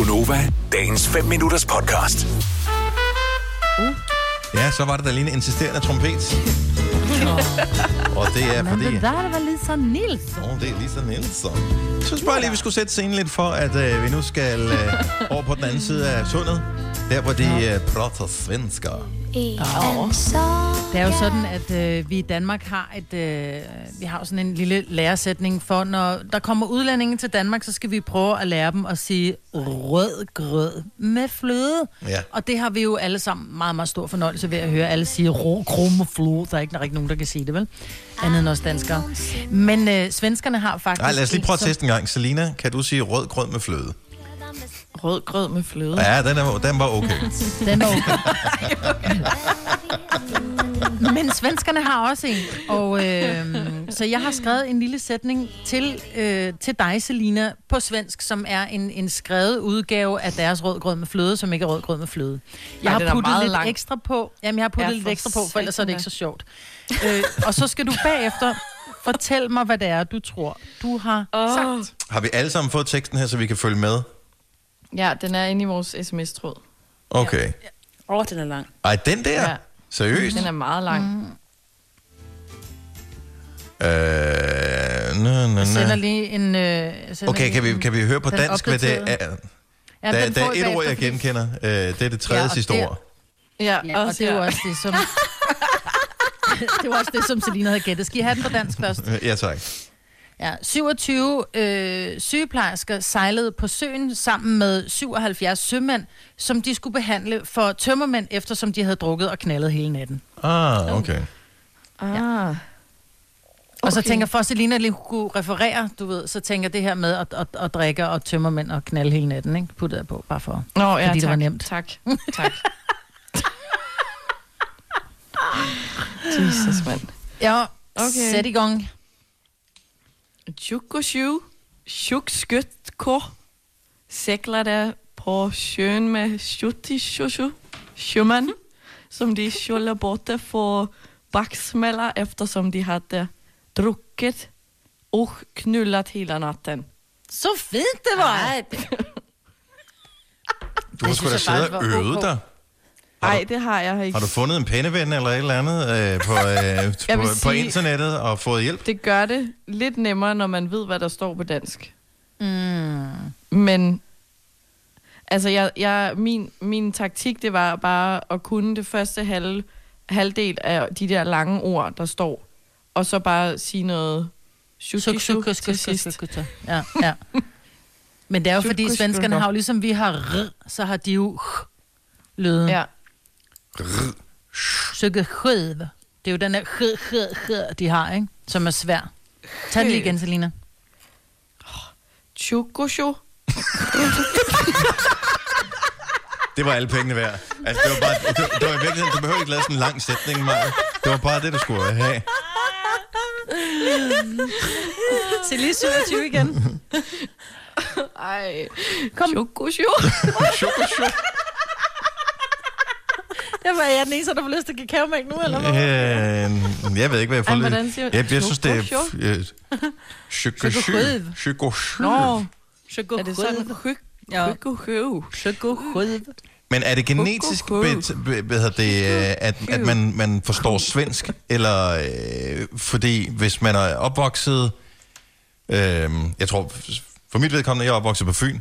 Gunova, dagens 5 minutters podcast. Ja, så var det da lige en insisterende trompet. Og det er Men fordi... det der, det var Lisa Nilsson. Åh, det er Lisa Nielsen. Jeg synes bare lige, vi skulle sætte scenen lidt for, at øh, vi nu skal øh, over på den anden side af sundet. Der, hvor de øh, prater svensker. Det er jo sådan, at øh, vi i Danmark har et, øh, vi har jo sådan en lille læresætning for, når der kommer udlændinge til Danmark, så skal vi prøve at lære dem at sige rød grød med fløde. Ja. Og det har vi jo alle sammen meget, meget stor fornøjelse ved at høre alle sige rå, krumme fløde. Der er ikke, der er ikke nogen, der kan sige det, vel? Andet end os danskere. Men øh, svenskerne har faktisk... Nej, lad os lige prøve at teste en gang. Selina, kan du sige rød grød med fløde? Rød grød med fløde. Ja, den, er, den var okay. Den er okay. Men svenskerne har også en. Og, øh, så jeg har skrevet en lille sætning til, øh, til dig, Selina, på svensk, som er en, en skrevet udgave af deres rødgrød med fløde, som ikke er rødgrød med fløde. Jeg Ej, har puttet lidt lang. ekstra på. Jamen, jeg har puttet Ja, lidt ekstra på, for ellers er det ikke så sjovt. Øh, og så skal du bagefter fortælle mig, hvad det er, du tror, du har Åh. sagt. Har vi alle sammen fået teksten her, så vi kan følge med? Ja, den er inde i vores sms-tråd. Okay. Åh, oh, den er lang. Ej, den der? Ja. Seriøst? Den er meget lang. Mm. Øh, nø, nø, Jeg sender nø. lige en... Øh, sender Okay, lige kan vi, kan vi høre på dansk, hvad det er? Ja, Der, den der er I et ord, jeg genkender. Øh, det er det tredje Ja, og sidste det- ord. Ja, Ja, og det er jo også det, som... det var også det, som Selina havde gættet. Skal I have den på dansk først? Ja, tak. Ja, 27 øh, sygeplejersker sejlede på søen sammen med 77 sømænd, som de skulle behandle for tømmermænd, eftersom de havde drukket og knaldet hele natten. Ah, okay. Ah. Og så Okay. tænker jeg, for at Selina lige kunne referere, du ved, så tænker jeg det her med at, at, at drikke og tømmermænd og knalde hele natten, ikke? Puttede jeg på, bare for. Nå, ja, Fordi tak. det var nemt. Tak, tak. Jesus, mand. Ja, okay. sæt i gang. Tjukosju, tjukskytko, seglade på sjön med sjuttisjusju, sjömän, som de skulle borta för baksmälla eftersom de hade druckit och knullat hela natten. Så fint det var! Ej, Du har sgu da siddet og øvet dig. Nej, det har jeg ikke. Har du fundet en penneven eller et eller andet øh, på, øh, på, vil på sige- internettet og fået hjælp? Det gør det lidt nemmere, når man ved, hvad der står på dansk. Mm. Men altså, jeg, jeg, min, min taktik, det var bare at kunne det første halv, halvdel af de der lange ord, der står, og så bare sige noget Suk, til sidst. Ja, ja. Men det er jo fordi, svenskerne har jo ligesom vi har r, så har de jo lyden. Ja. Sukke skød. Det er jo den der h, h, h, de har, ikke? Som er svær. Tag den lige igen, Selina. Chukosho. Det var alle pengene værd. Altså, det var bare, det, det var i virkeligheden, du behøver ikke lave sådan en lang sætning, Maja. Det var bare det, du skulle have. Se lige 27 igen. Ej. Kom. Chukosho. Chuk, chuk. Jeg var jeg den eneste, der får lyst til kakaomælk nu, eller hvad? Øh, jeg ved ikke, hvad jeg får hvordan siger- Jeg, jeg synes, det er... Øh, Chuk, chuk, chuk. Nå, Sukke er det sådan? Skød. Men er det genetisk, hvad hedder det, øh, at, at man, man forstår svensk? Eller øh, fordi, hvis man er opvokset... Øh, jeg tror, for mit vedkommende, jeg er opvokset på Fyn.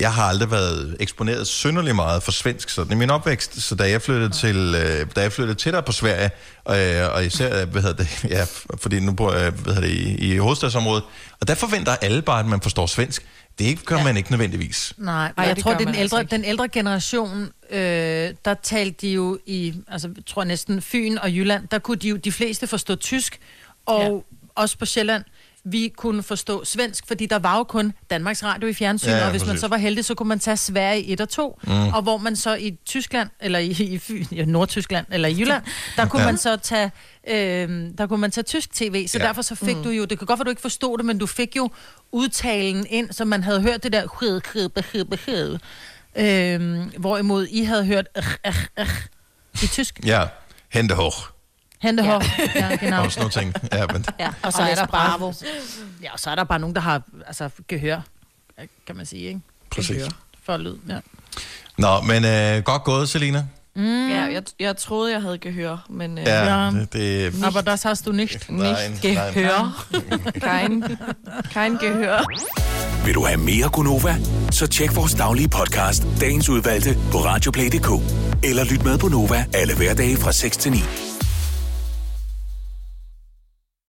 Jeg har aldrig været eksponeret synderlig meget for svensk sådan i min opvækst. Så da jeg flyttede, til, øh, da jeg flyttede tættere på Sverige, øh, og især, hvad hedder det, ja, fordi nu bor jeg hvad hedder det, i, i hovedstadsområdet, og der forventer alle bare, at man forstår svensk. Det gør ja. man ikke nødvendigvis. Nej, Ej, Ej, jeg det tror, det den altså ældre, ikke. den ældre generation, øh, der talte de jo i, altså jeg tror næsten Fyn og Jylland, der kunne de jo de fleste forstå tysk, og ja. også på Sjælland, vi kunne forstå svensk, fordi der var jo kun Danmarks Radio i fjernsyn, Ja, ja, og hvis man præcis. så var heldig, så kunne man tage Sverige 1 og 2, mm. og hvor man så i Tyskland, eller i, i ja, Nordtyskland, eller i Jylland, der kunne Ja. man så tage, øh, der kunne man tage tysk tv, så Ja. derfor så fik mm. du jo, det kan godt være, du ikke forstod det, men du fik jo udtalen ind, så man havde hørt det der hed, hed, hed, hed, øh, hvorimod I havde hørt øh, øh, øh, i tysk. Ja, hente hoch. Hente ja. ja, genau. Og sådan nogle ting. Ja, men, Ja, og så Og er der bare, Bravo. ja, og så er der bare nogen, der har altså, gehør, kan man sige, ikke? præcis. Gehør. for lyd. Ja. Nå, men øh, godt gået, Selina. Mm. Ja, jeg, jeg troede, jeg havde gehør, men... Øh, Ja, det, det Aber das hast du nicht. Nein, Nicht nein. gehør. Kein, kein gehør. Vil du have mere Gunova? Så tjek vores daglige podcast, dagens udvalgte, på radioplay.dk. Eller lyt med på Nova alle hverdage fra 6 til 9.